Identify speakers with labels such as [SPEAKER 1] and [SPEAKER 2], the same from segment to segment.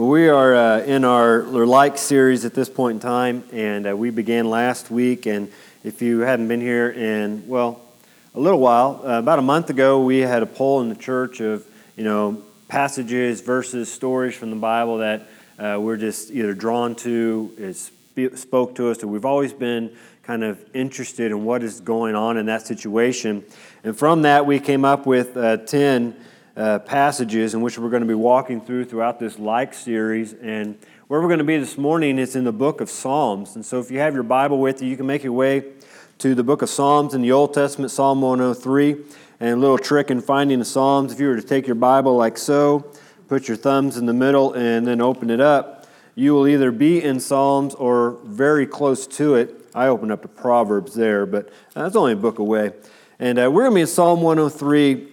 [SPEAKER 1] Well, we are uh, in our like series at this point in time, and uh, we began last week. And if you hadn't been here in, well, a little while, uh, about a month ago, we had a poll in the church of, you know, passages, verses, stories from the Bible that uh, we're just either drawn to, it spoke to us, or we've always been kind of interested in what is going on in that situation. And from that, we came up with uh, 10 uh, passages in which we're going to be walking through throughout this like series. And where we're going to be this morning is in the book of Psalms. And so if you have your Bible with you, you can make your way to the book of Psalms in the Old Testament, Psalm 103. And a little trick in finding the Psalms, if you were to take your Bible like so, put your thumbs in the middle, and then open it up, you will either be in Psalms or very close to it. I opened up to Proverbs there, but that's only a book away. And uh, we're going to be in Psalm 103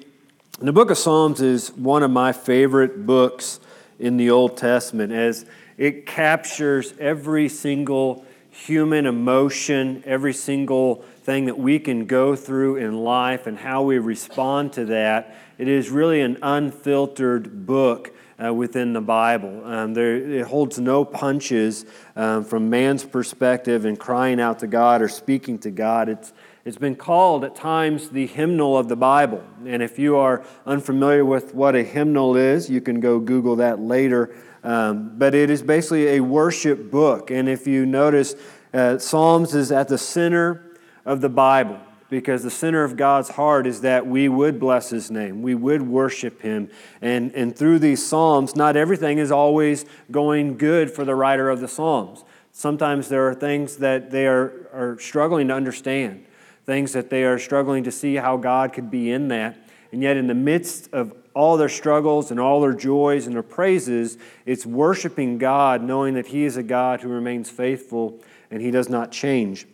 [SPEAKER 1] the book of Psalms is one of my favorite books in the Old Testament as it captures every single human emotion, every single thing that we can go through in life and how we respond to that. It is really an unfiltered book uh, within the Bible. Um, there, it holds no punches um, from man's perspective in crying out to God or speaking to God. It's, it's been called at times the hymnal of the Bible. And if you are unfamiliar with what a hymnal is, you can go Google that later. Um, but it is basically a worship book. And if you notice, uh, Psalms is at the center of the Bible because the center of God's heart is that we would bless His name, we would worship Him. And, and through these Psalms, not everything is always going good for the writer of the Psalms. Sometimes there are things that they are, are struggling to understand things that they are struggling to see how God could be in that. And yet, in the midst of all their struggles and all their joys and their praises, it's worshiping God, knowing that He is a God who remains faithful and He does not change.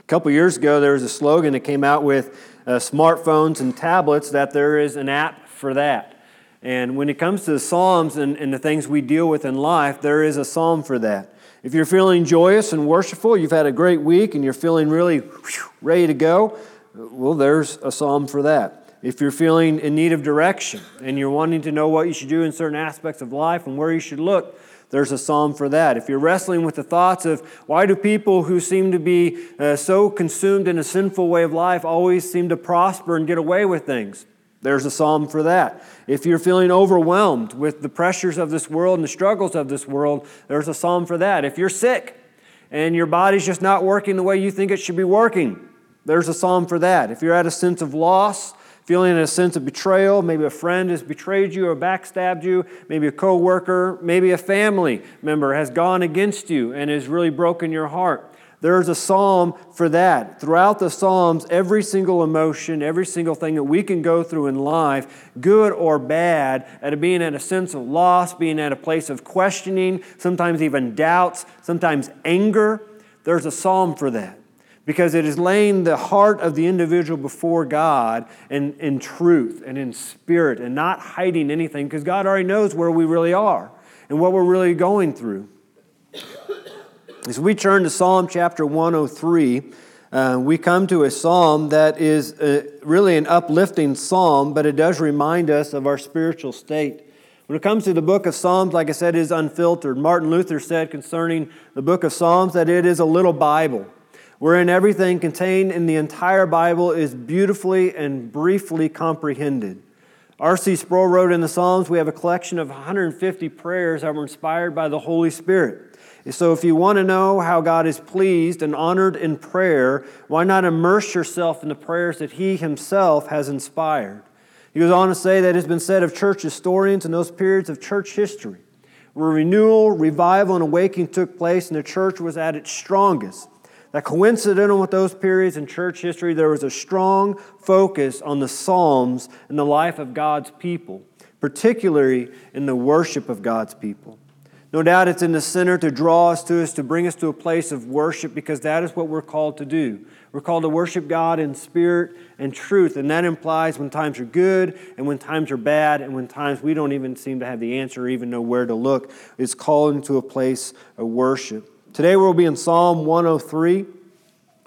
[SPEAKER 1] A couple years ago, there was a slogan that came out with uh, smartphones and tablets that there is an app for that. And when it comes to the Psalms and, and the things we deal with in life, there is a psalm for that. If you're feeling joyous and worshipful, you've had a great week and you're feeling really ready to go, well, there's a psalm for that. If you're feeling in need of direction and you're wanting to know what you should do in certain aspects of life and where you should look, there's a psalm for that. If you're wrestling with the thoughts of why do people who seem to be uh, so consumed in a sinful way of life always seem to prosper and get away with things, there's a psalm for that. If you're feeling overwhelmed with the pressures of this world and the struggles of this world, there's a psalm for that. If you're sick and your body's just not working the way you think it should be working, there's a psalm for that. If you're at a sense of loss, feeling a sense of betrayal, maybe a friend has betrayed you or backstabbed you, maybe a coworker, maybe a family member has gone against you and has really broken your heart. There's a psalm for that. Throughout the Psalms, every single emotion, every single thing that we can go through in life, good or bad, at being at a sense of loss, being at a place of questioning, sometimes even doubts, sometimes anger, there's a psalm for that. Because it is laying the heart of the individual before God in, in truth and in spirit and not hiding anything because God already knows where we really are and what we're really going through. As we turn to Psalm chapter 103, uh, we come to a psalm that is uh, really an uplifting psalm, but it does remind us of our spiritual state. When it comes to the book of Psalms, like I said, it is unfiltered. Martin Luther said concerning the book of Psalms that it is a little Bible, wherein everything contained in the entire Bible is beautifully and briefly comprehended. R.C. Sproul wrote in the Psalms, we have a collection of 150 prayers that were inspired by the Holy Spirit. So, if you want to know how God is pleased and honored in prayer, why not immerse yourself in the prayers that He Himself has inspired? He goes on to say that it's been said of church historians in those periods of church history where renewal, revival, and awakening took place and the church was at its strongest. That coincidental with those periods in church history, there was a strong focus on the Psalms and the life of God's people, particularly in the worship of God's people. No doubt it's in the center to draw us to us, to bring us to a place of worship, because that is what we're called to do. We're called to worship God in spirit and truth, and that implies when times are good and when times are bad, and when times we don't even seem to have the answer or even know where to look. It's called into a place of worship. Today we'll be in Psalm 103.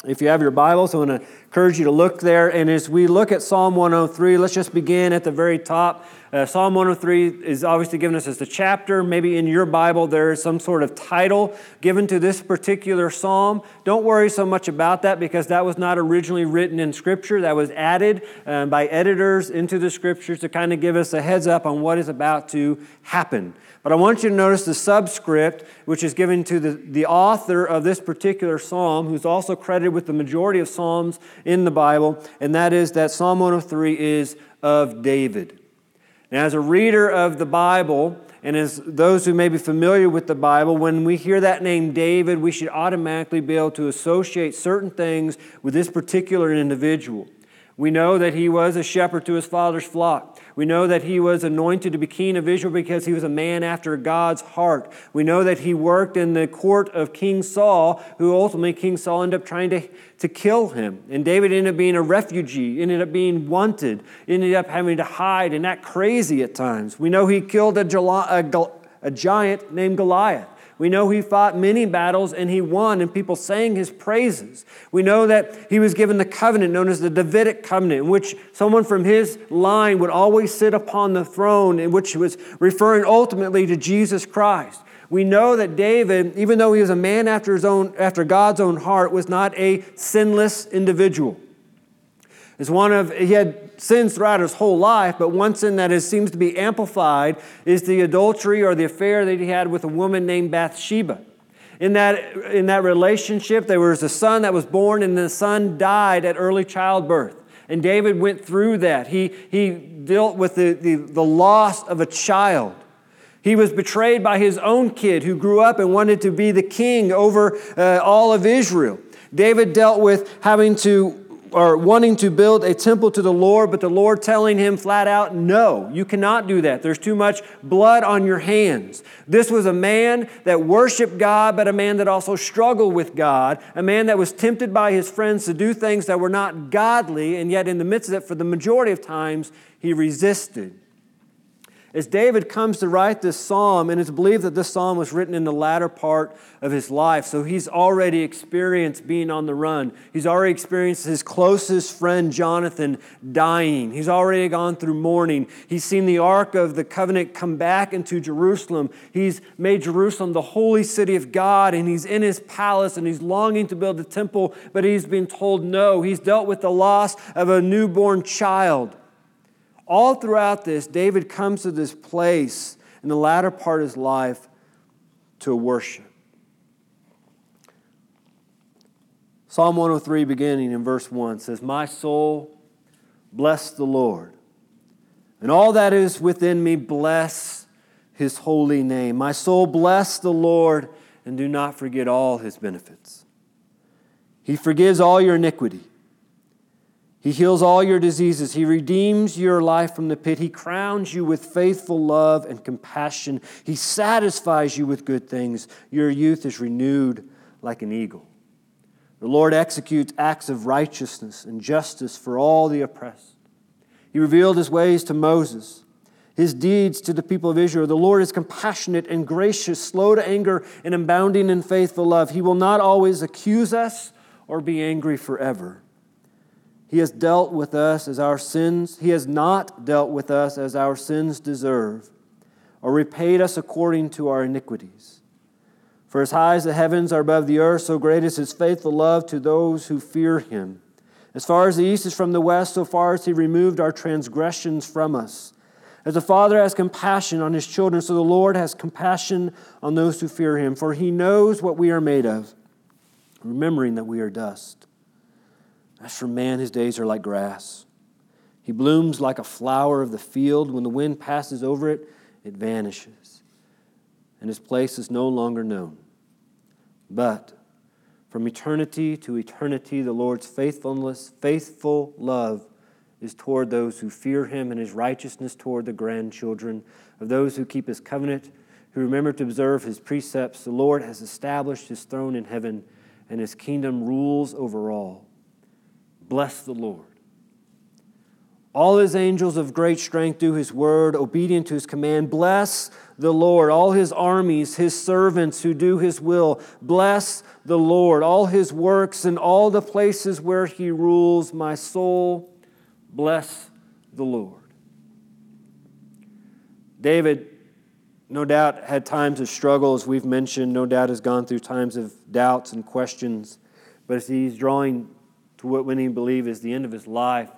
[SPEAKER 1] If you have your Bibles, I want to encourage you to look there. And as we look at Psalm 103, let's just begin at the very top Uh, Psalm 103 is obviously given us as the chapter. Maybe in your Bible there is some sort of title given to this particular psalm. Don't worry so much about that because that was not originally written in Scripture. That was added um, by editors into the Scriptures to kind of give us a heads up on what is about to happen. But I want you to notice the subscript, which is given to the, the author of this particular psalm, who's also credited with the majority of psalms in the Bible, and that is that Psalm 103 is of David. Now, as a reader of the Bible, and as those who may be familiar with the Bible, when we hear that name David, we should automatically be able to associate certain things with this particular individual. We know that he was a shepherd to his father's flock. We know that he was anointed to be king of Israel because he was a man after God's heart. We know that he worked in the court of King Saul, who ultimately King Saul ended up trying to, to kill him. And David ended up being a refugee, ended up being wanted, ended up having to hide and act crazy at times. We know he killed a, a, a giant named Goliath. We know he fought many battles and he won, and people sang his praises. We know that he was given the covenant known as the Davidic covenant, in which someone from his line would always sit upon the throne, in which was referring ultimately to Jesus Christ. We know that David, even though he was a man after, his own, after God's own heart, was not a sinless individual is one of, he had sins throughout his whole life, but one sin that is, seems to be amplified is the adultery or the affair that he had with a woman named Bathsheba. In that, in that relationship, there was a son that was born, and the son died at early childbirth. And David went through that. He, he dealt with the, the, the loss of a child. He was betrayed by his own kid who grew up and wanted to be the king over uh, all of Israel. David dealt with having to or wanting to build a temple to the Lord, but the Lord telling him flat out, no, you cannot do that. There's too much blood on your hands. This was a man that worshiped God, but a man that also struggled with God, a man that was tempted by his friends to do things that were not godly, and yet in the midst of it, for the majority of times, he resisted. As David comes to write this psalm, and it's believed that this psalm was written in the latter part of his life, so he's already experienced being on the run. He's already experienced his closest friend Jonathan dying. He's already gone through mourning. He's seen the Ark of the Covenant come back into Jerusalem. He's made Jerusalem the holy city of God, and he's in his palace and he's longing to build a temple, but he's been told no. He's dealt with the loss of a newborn child. All throughout this, David comes to this place in the latter part of his life to worship. Psalm 103, beginning in verse 1, says, My soul, bless the Lord, and all that is within me, bless his holy name. My soul, bless the Lord, and do not forget all his benefits. He forgives all your iniquity he heals all your diseases. He redeems your life from the pit. He crowns you with faithful love and compassion. He satisfies you with good things. Your youth is renewed like an eagle. The Lord executes acts of righteousness and justice for all the oppressed. He revealed his ways to Moses, his deeds to the people of Israel. The Lord is compassionate and gracious, slow to anger, and abounding in faithful love. He will not always accuse us or be angry forever. He has dealt with us as our sins, He has not dealt with us as our sins deserve, or repaid us according to our iniquities. For as high as the heavens are above the earth, so great is His faithful love to those who fear Him. As far as the east is from the west, so far as He removed our transgressions from us. As the Father has compassion on His children, so the Lord has compassion on those who fear Him. For He knows what we are made of, remembering that we are dust. As for man, his days are like grass. He blooms like a flower of the field. When the wind passes over it, it vanishes, and his place is no longer known. But from eternity to eternity, the Lord's faithfulness, faithful love is toward those who fear him, and his righteousness toward the grandchildren of those who keep his covenant, who remember to observe his precepts. The Lord has established his throne in heaven, and his kingdom rules over all. Bless the Lord. All his angels of great strength do his word, obedient to his command. Bless the Lord. All his armies, his servants who do his will. Bless the Lord. All his works and all the places where he rules. My soul, bless the Lord. David, no doubt, had times of struggle, as we've mentioned, no doubt has gone through times of doubts and questions. But as he's drawing to what many believe is the end of his life,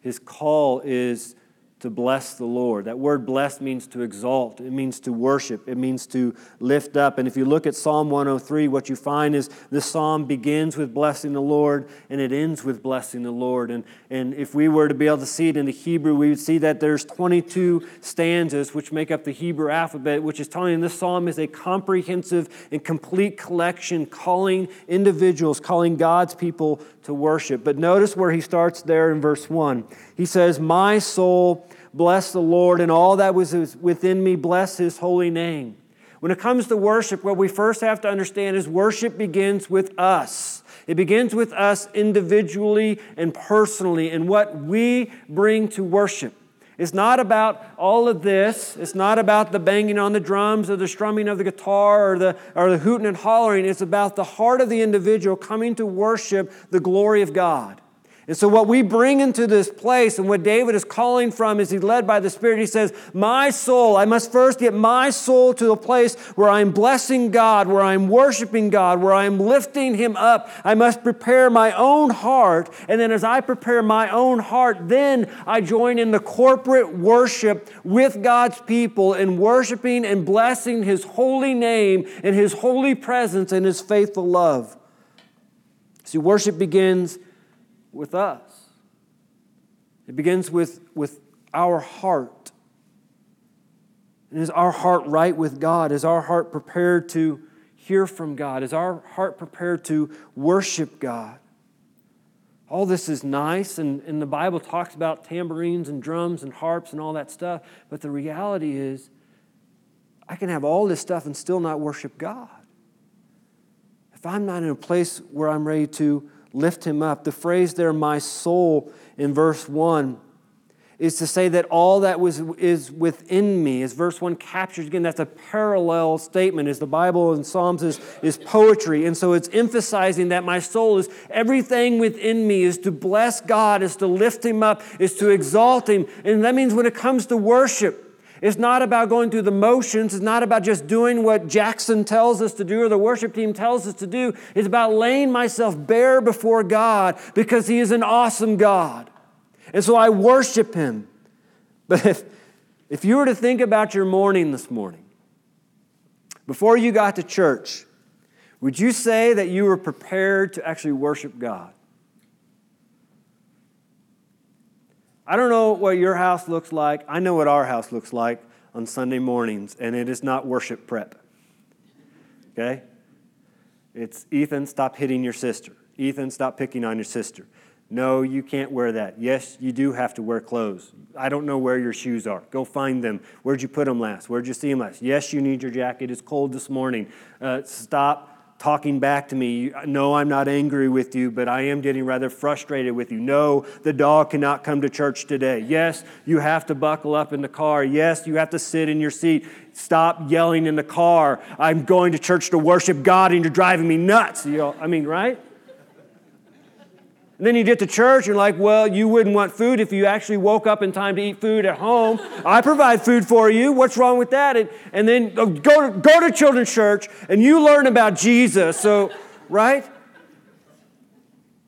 [SPEAKER 1] his call is to bless the Lord. That word bless means to exalt, it means to worship, it means to lift up. And if you look at Psalm 103, what you find is this psalm begins with blessing the Lord and it ends with blessing the Lord. And, and if we were to be able to see it in the Hebrew, we would see that there's 22 stanzas which make up the Hebrew alphabet, which is telling this psalm is a comprehensive and complete collection calling individuals, calling God's people to worship. But notice where he starts there in verse 1. He says, My soul Bless the Lord, and all that was within me, bless his holy name. When it comes to worship, what we first have to understand is worship begins with us. It begins with us individually and personally and what we bring to worship. It's not about all of this. It's not about the banging on the drums or the strumming of the guitar or the, or the hooting and hollering. It's about the heart of the individual coming to worship the glory of God. And so, what we bring into this place and what David is calling from is he's led by the Spirit. He says, My soul, I must first get my soul to a place where I'm blessing God, where I'm worshiping God, where I'm lifting Him up. I must prepare my own heart. And then, as I prepare my own heart, then I join in the corporate worship with God's people in worshiping and blessing His holy name and His holy presence and His faithful love. See, worship begins with us. It begins with, with our heart. And is our heart right with God? Is our heart prepared to hear from God? Is our heart prepared to worship God? All this is nice, and, and the Bible talks about tambourines and drums and harps and all that stuff, but the reality is, I can have all this stuff and still not worship God. If I'm not in a place where I'm ready to lift him up. The phrase there, my soul, in verse 1, is to say that all that was is within me. As verse 1 captures again that's a parallel statement as the bible and psalms is, is poetry. And so it's emphasizing that my soul is everything within me is to bless god is to lift him up is to exalt him. And that means when it comes to worship it's not about going through the motions. It's not about just doing what Jackson tells us to do or the worship team tells us to do. It's about laying myself bare before God because He is an awesome God. And so I worship Him. But if, if you were to think about your morning this morning, before you got to church, would you say that you were prepared to actually worship God? I don't know what your house looks like. I know what our house looks like on Sunday mornings, and it is not worship prep. Okay? It's Ethan, stop hitting your sister. Ethan, stop picking on your sister. No, you can't wear that. Yes, you do have to wear clothes. I don't know where your shoes are. Go find them. Where'd you put them last? Where'd you see them last? Yes, you need your jacket. It's cold this morning. Uh, stop talking back to me. No, I'm not angry with you, but I am getting rather frustrated with you. No, the dog cannot come to church today. Yes, you have to buckle up in the car. Yes, you have to sit in your seat. Stop yelling in the car. I'm going to church to worship God and you're driving me nuts. You know, I mean, right? And then you get to church, and like, well, you wouldn't want food if you actually woke up in time to eat food at home. I provide food for you. What's wrong with that? And, and then oh, go to, go to children's church, and you learn about Jesus. So, right?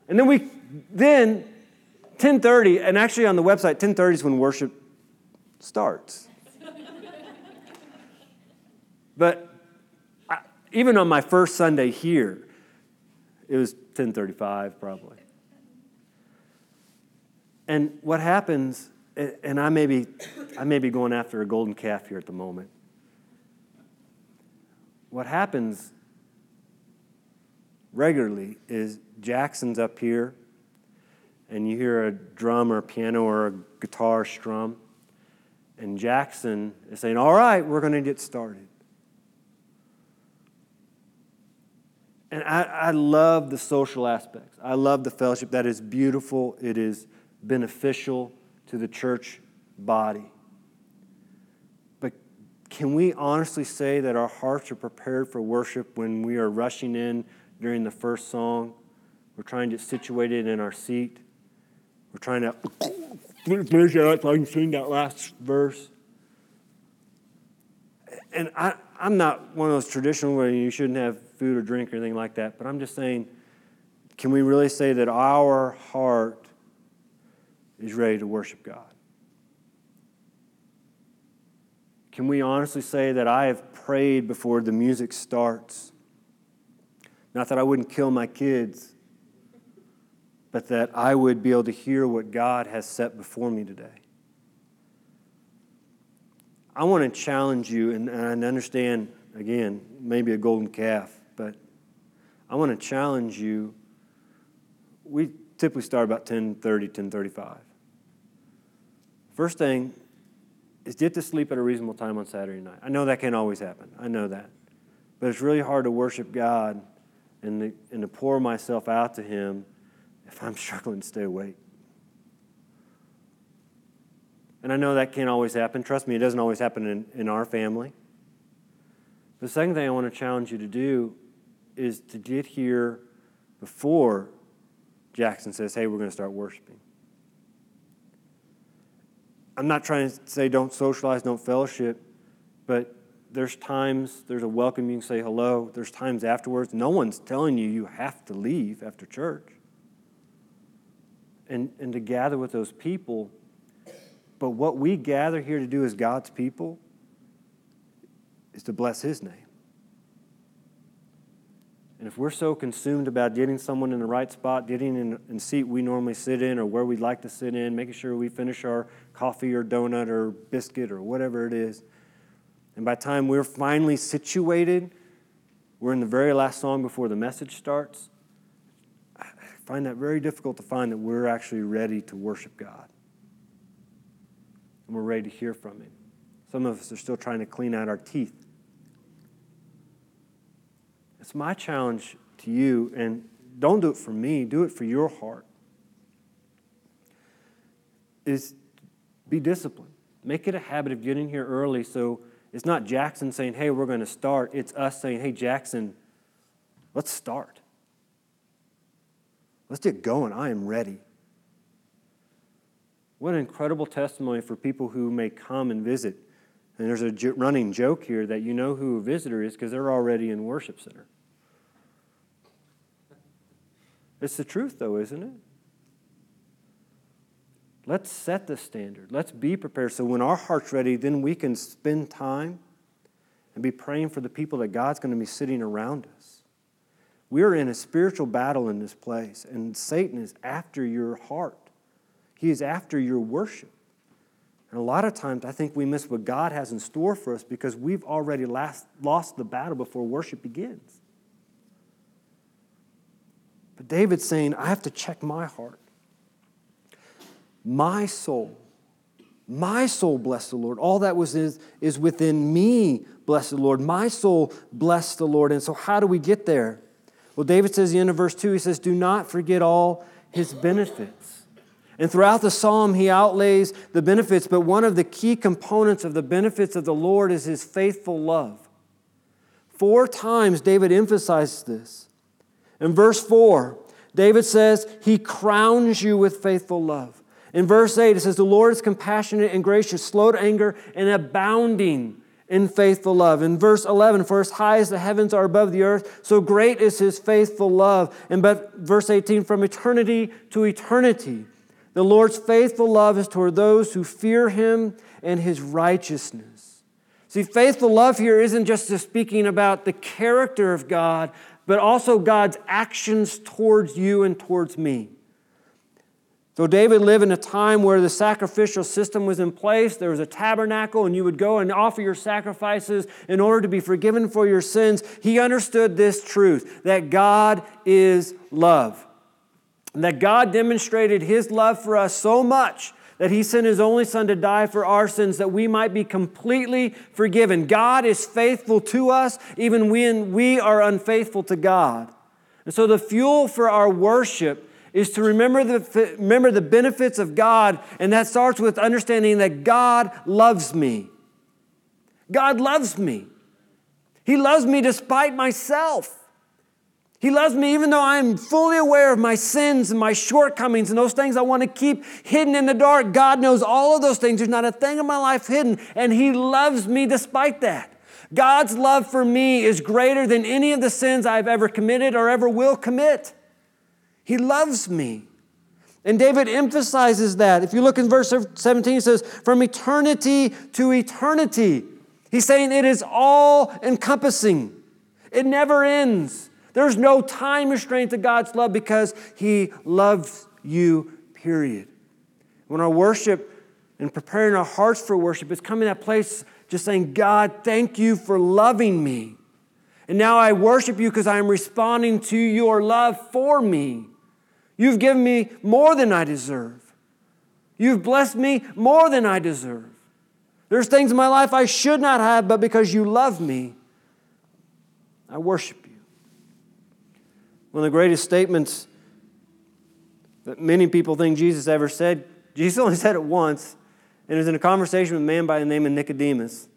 [SPEAKER 1] And then we, then 10:30, and actually on the website, 10:30 is when worship starts. but I, even on my first Sunday here, it was 10:35 probably. And what happens, and I may be, I may be going after a golden calf here at the moment. What happens regularly is Jackson's up here, and you hear a drum or a piano or a guitar strum, and Jackson is saying, All right, we're going to get started. And I, I love the social aspects. I love the fellowship. That is beautiful. It is beneficial to the church body. But can we honestly say that our hearts are prepared for worship when we are rushing in during the first song? We're trying to get situated in our seat. We're trying to finish it up so I can sing that last verse. and I, I'm not one of those traditional where you shouldn't have food or drink or anything like that, but I'm just saying, can we really say that our heart is ready to worship God? Can we honestly say that I have prayed before the music starts? Not that I wouldn't kill my kids, but that I would be able to hear what God has set before me today. I want to challenge you, and, and understand, again, maybe a golden calf, but I want to challenge you. We typically start about 10:30, 10:35. First thing is get to sleep at a reasonable time on Saturday night. I know that can't always happen. I know that. But it's really hard to worship God and to, and to pour myself out to Him if I'm struggling to stay awake. And I know that can't always happen. Trust me, it doesn't always happen in, in our family. The second thing I want to challenge you to do is to get here before Jackson says, hey, we're going to start worshiping. I'm not trying to say don't socialize, don't fellowship, but there's times, there's a welcome, you can say hello. There's times afterwards, no one's telling you you have to leave after church and, and to gather with those people. But what we gather here to do as God's people is to bless His name. And if we're so consumed about getting someone in the right spot, getting in a seat we normally sit in or where we'd like to sit in, making sure we finish our coffee or donut or biscuit or whatever it is, and by the time we're finally situated, we're in the very last song before the message starts, I find that very difficult to find that we're actually ready to worship God. And we're ready to hear from Him. Some of us are still trying to clean out our teeth. It's my challenge to you, and don't do it for me, do it for your heart. Is be disciplined. Make it a habit of getting here early so it's not Jackson saying, hey, we're going to start. It's us saying, hey, Jackson, let's start. Let's get going. I am ready. What an incredible testimony for people who may come and visit. And there's a running joke here that you know who a visitor is because they're already in worship center. It's the truth, though, isn't it? Let's set the standard. Let's be prepared so when our heart's ready, then we can spend time and be praying for the people that God's going to be sitting around us. We're in a spiritual battle in this place, and Satan is after your heart. He is after your worship. And a lot of times, I think we miss what God has in store for us because we've already last, lost the battle before worship begins. But David's saying, I have to check my heart. My soul, my soul, bless the Lord. All that was is, is within me, bless the Lord. My soul, bless the Lord. And so, how do we get there? Well, David says the end of verse 2, he says, Do not forget all his benefits. And throughout the psalm, he outlays the benefits, but one of the key components of the benefits of the Lord is his faithful love. Four times David emphasizes this. In verse 4, David says, He crowns you with faithful love. In verse 8, it says, The Lord is compassionate and gracious, slow to anger, and abounding in faithful love. In verse 11, for as high as the heavens are above the earth, so great is his faithful love. And but verse 18, from eternity to eternity, the Lord's faithful love is toward those who fear him and his righteousness. See, faithful love here isn't just speaking about the character of God, but also God's actions towards you and towards me. So David lived in a time where the sacrificial system was in place. There was a tabernacle, and you would go and offer your sacrifices in order to be forgiven for your sins. He understood this truth that God is love. And that God demonstrated his love for us so much that he sent his only son to die for our sins that we might be completely forgiven. God is faithful to us even when we are unfaithful to God. And so the fuel for our worship is to remember the, remember the benefits of God, and that starts with understanding that God loves me. God loves me. He loves me despite myself. He loves me even though I'm fully aware of my sins and my shortcomings and those things I want to keep hidden in the dark. God knows all of those things. There's not a thing in my life hidden, and He loves me despite that. God's love for me is greater than any of the sins I've ever committed or ever will commit. He loves me. And David emphasizes that. If you look in verse 17, it says, From eternity to eternity. He's saying it is all encompassing, it never ends. There's no time restraint to God's love because He loves you, period. When our worship and preparing our hearts for worship is coming that place just saying, God, thank you for loving me. And now I worship you because I am responding to your love for me. You've given me more than I deserve. You've blessed me more than I deserve. There's things in my life I should not have, but because you love me, I worship. One of the greatest statements that many people think Jesus ever said, Jesus only said it once, and it was in a conversation with a man by the name of Nicodemus.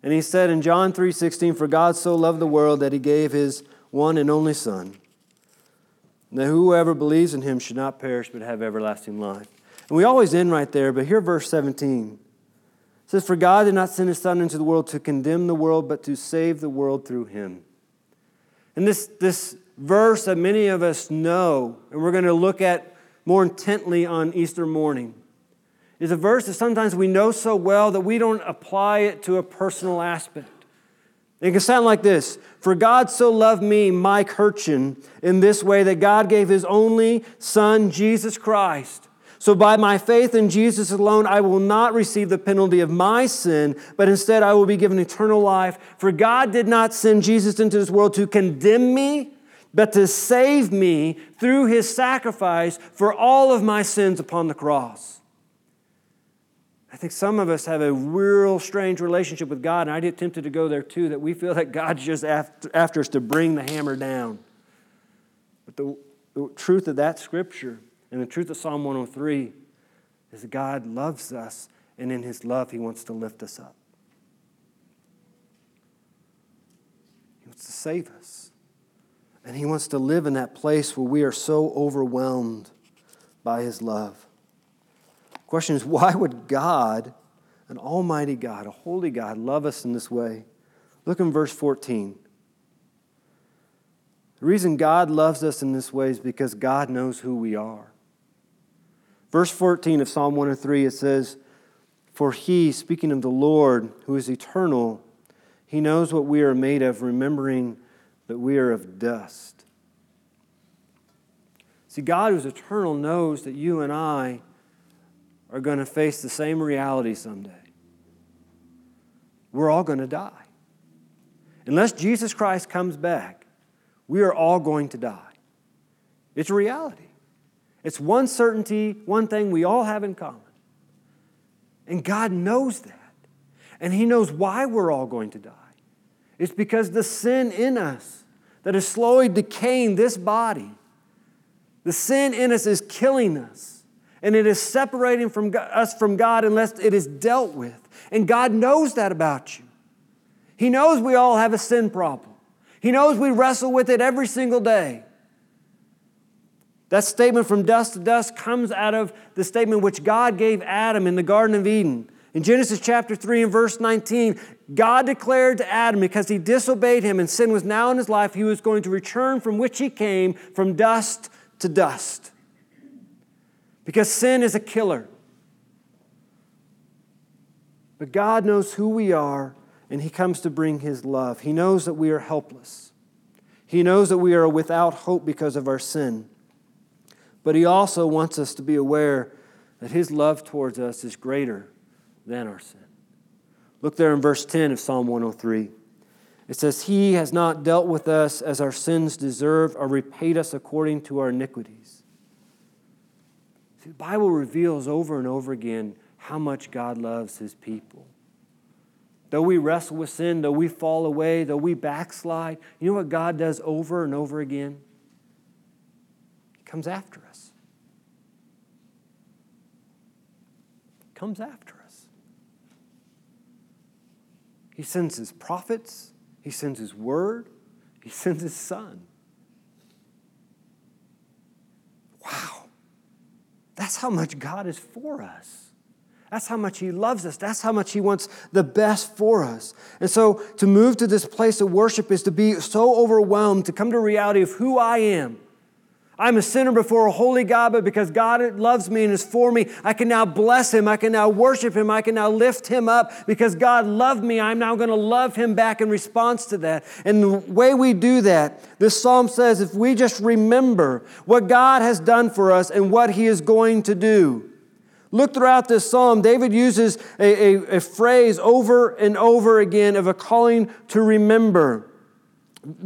[SPEAKER 1] And he said in John 3:16, For God so loved the world that he gave his one and only Son, that whoever believes in him should not perish but have everlasting life. And we always end right there, but here verse 17 says, For God did not send his Son into the world to condemn the world, but to save the world through him. And this, this verse that many of us know, and we're going to look at more intently on Easter morning, is a verse that sometimes we know so well that we don't apply it to a personal aspect. It can sound like this For God so loved me, Mike Hurchin, in this way that God gave his only Son, Jesus Christ so by my faith in Jesus alone, I will not receive the penalty of my sin, but instead I will be given eternal life. For God did not send Jesus into this world to condemn me, but to save me through his sacrifice for all of my sins upon the cross. I think some of us have a real strange relationship with God, and I get tempted to go there too, that we feel that God's just after, after us to bring the hammer down. But the, the truth of that scripture and the truth of Psalm 103 is that God loves us, and in His love, He wants to lift us up. He wants to save us. And He wants to live in that place where we are so overwhelmed by His love. The question is why would God, an almighty God, a holy God, love us in this way? Look in verse 14. The reason God loves us in this way is because God knows who we are. Verse 14 of Psalm 103, it says, For he, speaking of the Lord, who is eternal, he knows what we are made of, remembering that we are of dust. See, God who's eternal knows that you and I are going to face the same reality someday. We're all going to die. Unless Jesus Christ comes back, we are all going to die. It's a reality. It's one certainty, one thing we all have in common. And God knows that. And He knows why we're all going to die. It's because the sin in us that is slowly decaying this body, the sin in us is killing us. And it is separating from us from God unless it is dealt with. And God knows that about you. He knows we all have a sin problem. He knows we wrestle with it every single day. That statement from dust to dust comes out of the statement which God gave Adam in the Garden of Eden. In Genesis chapter 3 and verse 19, God declared to Adam, because he disobeyed him and sin was now in his life, he was going to return from which he came, from dust to dust. Because sin is a killer. But God knows who we are, and he comes to bring his love. He knows that we are helpless, he knows that we are without hope because of our sin. But he also wants us to be aware that his love towards us is greater than our sin. Look there in verse 10 of Psalm 103. It says, He has not dealt with us as our sins deserve or repaid us according to our iniquities. See, the Bible reveals over and over again how much God loves his people. Though we wrestle with sin, though we fall away, though we backslide, you know what God does over and over again? He comes after us. He comes after us. He sends his prophets, he sends his word, he sends his son. Wow. That's how much God is for us. That's how much He loves us. That's how much He wants the best for us. And so to move to this place of worship is to be so overwhelmed, to come to reality of who I am. I'm a sinner before a holy God, but because God loves me and is for me, I can now bless Him. I can now worship Him. I can now lift Him up. Because God loved me, I'm now going to love Him back in response to that. And the way we do that, this psalm says if we just remember what God has done for us and what He is going to do, Look throughout this psalm, David uses a, a, a, phrase over and over again of a calling to remember.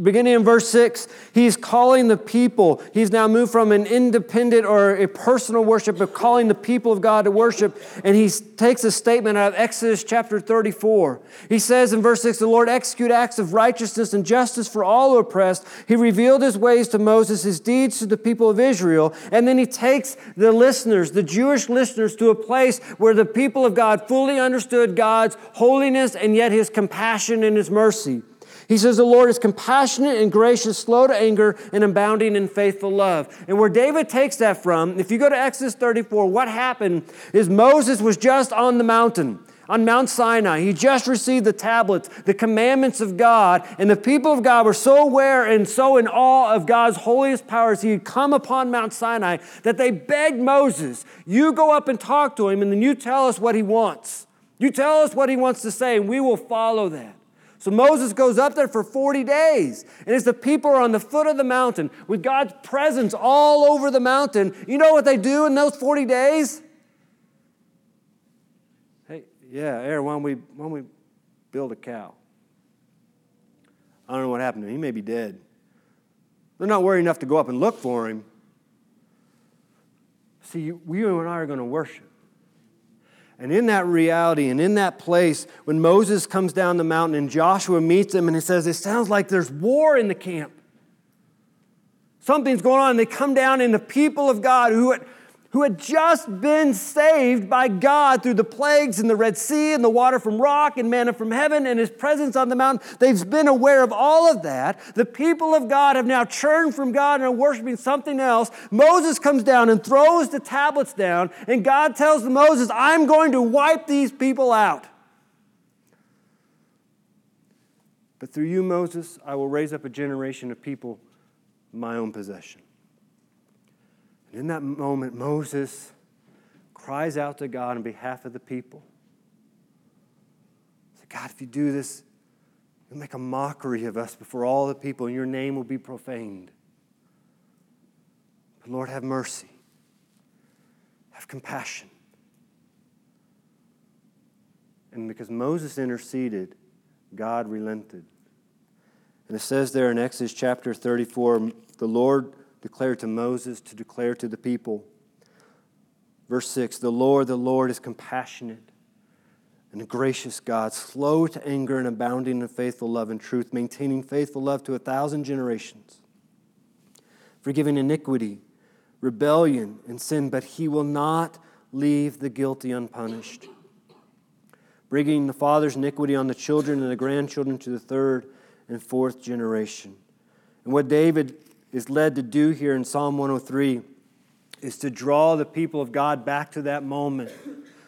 [SPEAKER 1] Beginning in verse 6, he's calling the people. He's now moved from an independent or a personal worship of calling the people of God to worship. And he takes a statement out of Exodus chapter 34. He says in verse 6 The Lord execute acts of righteousness and justice for all oppressed. He revealed his ways to Moses, his deeds to the people of Israel. And then he takes the listeners, the Jewish listeners, to a place where the people of God fully understood God's holiness and yet his compassion and his mercy. He says, The Lord is compassionate and gracious, slow to anger, and abounding in faithful love. And where David takes that from, if you go to Exodus 34, what happened is Moses was just on the mountain on Mount Sinai. He just received the tablets, the commandments of God, and the people of God were so aware and so in awe of God's holiest powers. He had come upon Mount Sinai that they begged Moses, You go up and talk to him, and then you tell us what he wants. You tell us what he wants to say, and we will follow that. So Moses goes up there for 40 days. And as the people are on the foot of the mountain with God's presence all over the mountain, you know what they do in those 40 days? Hey, yeah, Aaron, why don't we, why don't we build a cow? I don't know what happened to him. He may be dead. They're not worried enough to go up and look for him. See, we and I are going to worship. And in that reality and in that place, when Moses comes down the mountain and Joshua meets him and he says, It sounds like there's war in the camp. Something's going on. And they come down, and the people of God who who had just been saved by God through the plagues in the Red Sea and the water from rock and manna from heaven and his presence on the mountain. They've been aware of all of that. The people of God have now turned from God and are worshiping something else. Moses comes down and throws the tablets down, and God tells Moses, I'm going to wipe these people out. But through you, Moses, I will raise up a generation of people my own possession. And in that moment, Moses cries out to God on behalf of the people. He said, God, if you do this, you'll make a mockery of us before all the people, and your name will be profaned. But Lord, have mercy. Have compassion. And because Moses interceded, God relented. And it says there in Exodus chapter 34 the Lord declared to Moses to declare to the people. Verse 6 The Lord, the Lord is compassionate and a gracious God, slow to anger and abounding in faithful love and truth, maintaining faithful love to a thousand generations, forgiving iniquity, rebellion, and sin, but he will not leave the guilty unpunished, bringing the father's iniquity on the children and the grandchildren to the third and fourth generation. And what David is led to do here in Psalm 103 is to draw the people of God back to that moment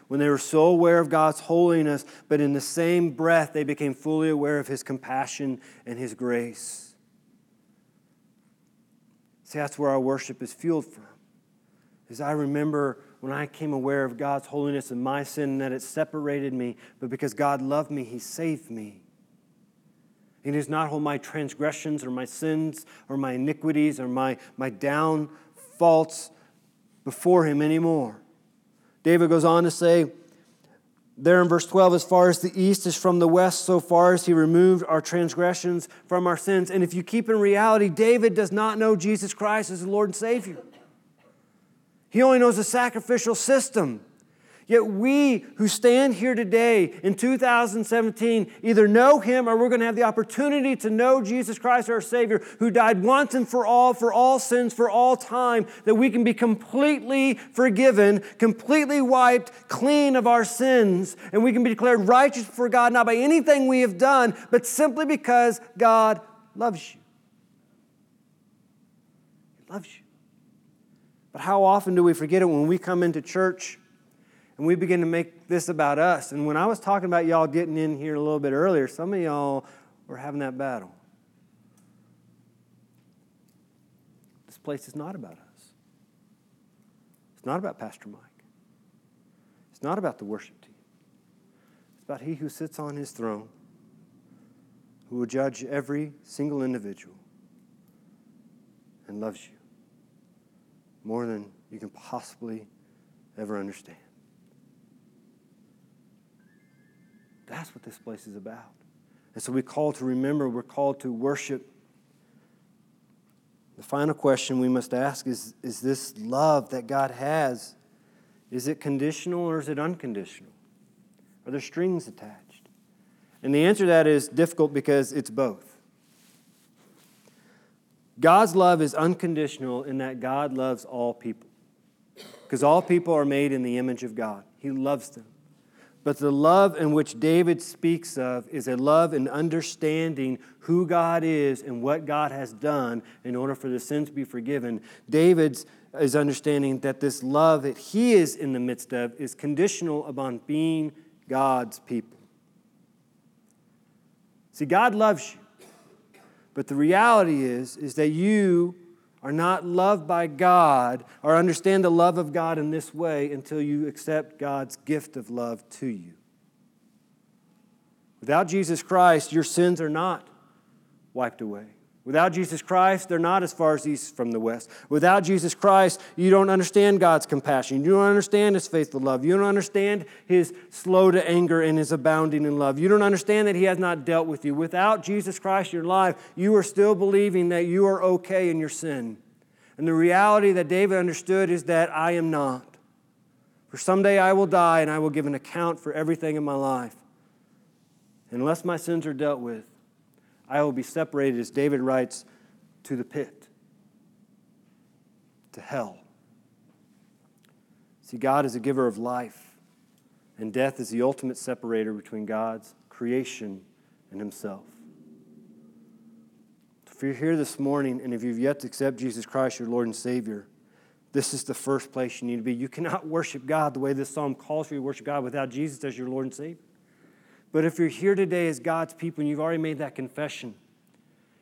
[SPEAKER 1] when they were so aware of God's holiness, but in the same breath they became fully aware of His compassion and His grace. See, that's where our worship is fueled from. As I remember when I came aware of God's holiness and my sin, and that it separated me, but because God loved me, He saved me. He does not hold my transgressions or my sins or my iniquities or my, my down faults before him anymore. David goes on to say, there in verse 12, as far as the east is from the west, so far as he removed our transgressions from our sins. And if you keep in reality, David does not know Jesus Christ as the Lord and Savior. He only knows the sacrificial system. Yet we who stand here today in 2017 either know him or we're going to have the opportunity to know Jesus Christ, our Savior, who died once and for all, for all sins, for all time, that we can be completely forgiven, completely wiped clean of our sins, and we can be declared righteous before God, not by anything we have done, but simply because God loves you. He loves you. But how often do we forget it when we come into church? And we begin to make this about us. And when I was talking about y'all getting in here a little bit earlier, some of y'all were having that battle. This place is not about us. It's not about Pastor Mike. It's not about the worship team. It's about He who sits on His throne, who will judge every single individual and loves you more than you can possibly ever understand. That's what this place is about. And so we call to remember, we're called to worship. The final question we must ask is Is this love that God has, is it conditional or is it unconditional? Are there strings attached? And the answer to that is difficult because it's both. God's love is unconditional in that God loves all people. Because all people are made in the image of God, He loves them. But the love in which David speaks of is a love in understanding who God is and what God has done in order for the sins to be forgiven. David's is understanding that this love that he is in the midst of is conditional upon being God's people. See, God loves you. But the reality is, is that you are not loved by God or understand the love of God in this way until you accept God's gift of love to you. Without Jesus Christ, your sins are not wiped away. Without Jesus Christ, they're not as far as east from the west. Without Jesus Christ, you don't understand God's compassion. You don't understand His faithful love. You don't understand His slow to anger and His abounding in love. You don't understand that He has not dealt with you. Without Jesus Christ your life, you are still believing that you are okay in your sin. And the reality that David understood is that I am not. For someday I will die and I will give an account for everything in my life. unless my sins are dealt with, I will be separated, as David writes, to the pit, to hell. See, God is a giver of life, and death is the ultimate separator between God's creation and Himself. If you're here this morning and if you've yet to accept Jesus Christ, your Lord and Savior, this is the first place you need to be. You cannot worship God the way this psalm calls for you to worship God without Jesus as your Lord and Savior. But if you're here today as God's people and you've already made that confession,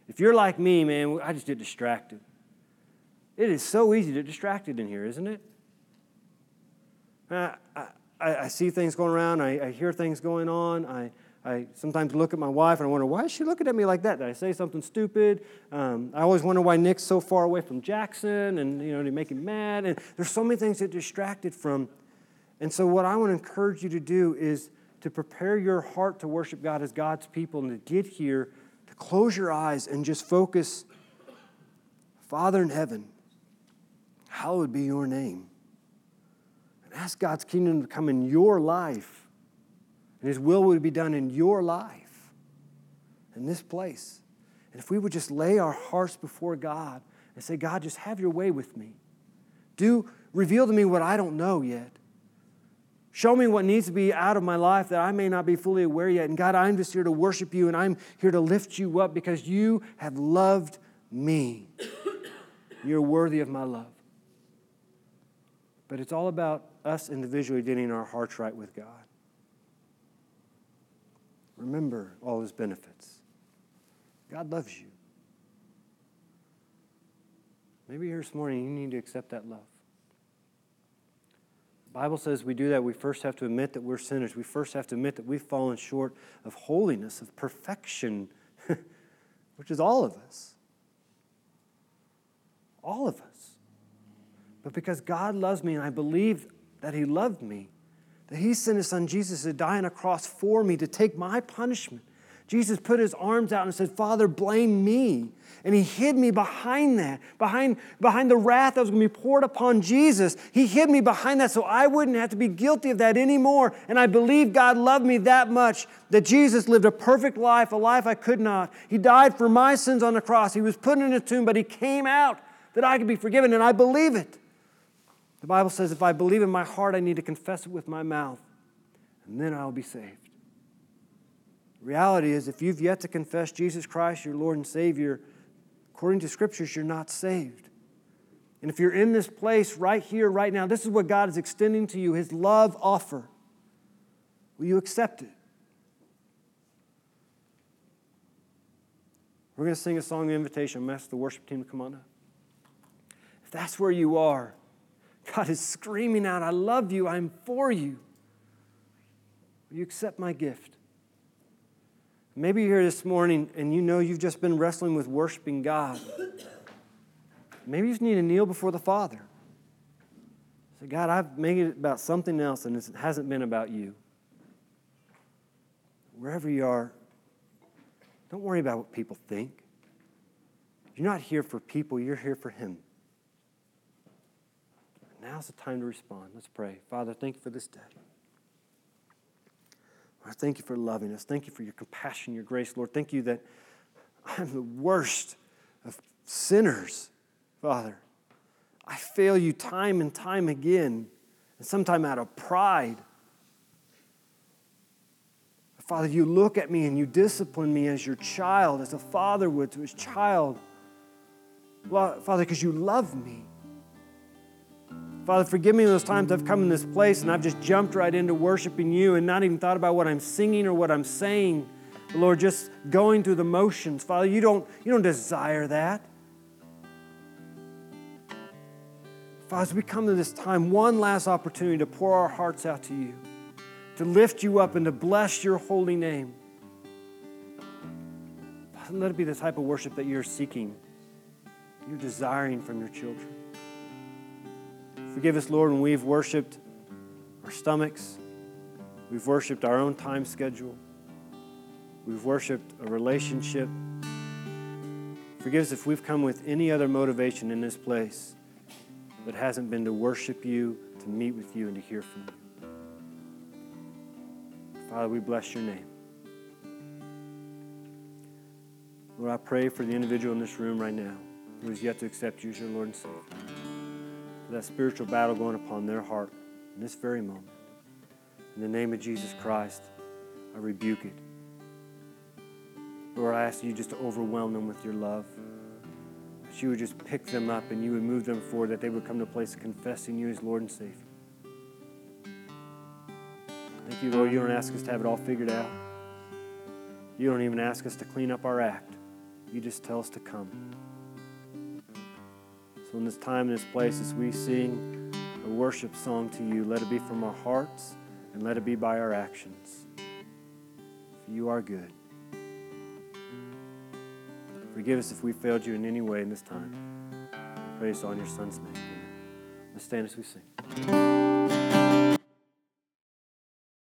[SPEAKER 1] if you're like me, man, I just get distracted. It is so easy to get distracted in here, isn't it? I, I, I see things going around, I, I, hear things going on. I, I sometimes look at my wife and I wonder, why is she looking at me like that? Did I say something stupid? Um, I always wonder why Nick's so far away from Jackson and, you know, to make him mad. And there's so many things that distracted from. And so, what I want to encourage you to do is to prepare your heart to worship God as God's people and to get here, to close your eyes and just focus Father in heaven, hallowed be your name. And ask God's kingdom to come in your life, and His will would be done in your life, in this place. And if we would just lay our hearts before God and say, God, just have your way with me. Do reveal to me what I don't know yet. Show me what needs to be out of my life that I may not be fully aware yet. And God, I'm just here to worship you and I'm here to lift you up because you have loved me. You're worthy of my love. But it's all about us individually getting our hearts right with God. Remember all his benefits. God loves you. Maybe here this morning you need to accept that love. Bible says we do that, we first have to admit that we're sinners. We first have to admit that we've fallen short of holiness, of perfection, which is all of us. All of us. But because God loves me and I believe that He loved me, that He sent His Son Jesus to die on a cross for me to take my punishment Jesus put his arms out and said, Father, blame me. And he hid me behind that, behind, behind the wrath that was going to be poured upon Jesus. He hid me behind that so I wouldn't have to be guilty of that anymore. And I believe God loved me that much that Jesus lived a perfect life, a life I could not. He died for my sins on the cross. He was put in a tomb, but he came out that I could be forgiven, and I believe it. The Bible says if I believe in my heart, I need to confess it with my mouth, and then I'll be saved. Reality is, if you've yet to confess Jesus Christ, your Lord and Savior, according to Scriptures, you're not saved. And if you're in this place right here, right now, this is what God is extending to you His love offer. Will you accept it? We're going to sing a song of invitation. I'm going to ask the worship team to come on up. If that's where you are, God is screaming out, I love you, I'm for you. Will you accept my gift? Maybe you're here this morning and you know you've just been wrestling with worshiping God. Maybe you just need to kneel before the Father. Say, God, I've made it about something else and it hasn't been about you. Wherever you are, don't worry about what people think. You're not here for people, you're here for Him. Now's the time to respond. Let's pray. Father, thank you for this day. Lord, thank you for loving us. Thank you for your compassion, your grace. Lord, thank you that I'm the worst of sinners. Father. I fail you time and time again, and sometimes out of pride. Father, you look at me and you discipline me as your child, as a father would to his child. Father, because you love me. Father, forgive me those times I've come in this place and I've just jumped right into worshiping you and not even thought about what I'm singing or what I'm saying. Lord, just going through the motions. Father, you don't, you don't desire that. Father, as we come to this time, one last opportunity to pour our hearts out to you, to lift you up and to bless your holy name. Father, let it be the type of worship that you're seeking, you're desiring from your children. Forgive us, Lord, when we've worshiped our stomachs, we've worshiped our own time schedule, we've worshiped a relationship. Forgive us if we've come with any other motivation in this place that hasn't been to worship you, to meet with you, and to hear from you. Father, we bless your name. Lord, I pray for the individual in this room right now who has yet to accept you as your Lord and Savior. That spiritual battle going upon their heart in this very moment. In the name of Jesus Christ, I rebuke it. Lord, I ask you just to overwhelm them with your love that you would just pick them up and you would move them forward, that they would come to a place of confessing you as Lord and Savior. Thank you, Lord. You don't ask us to have it all figured out. You don't even ask us to clean up our act. You just tell us to come. So, in this time, in this place, as we sing a worship song to you, let it be from our hearts and let it be by our actions. For you are good. Forgive us if we failed you in any way in this time. All in your Son's name. Let's stand as we sing.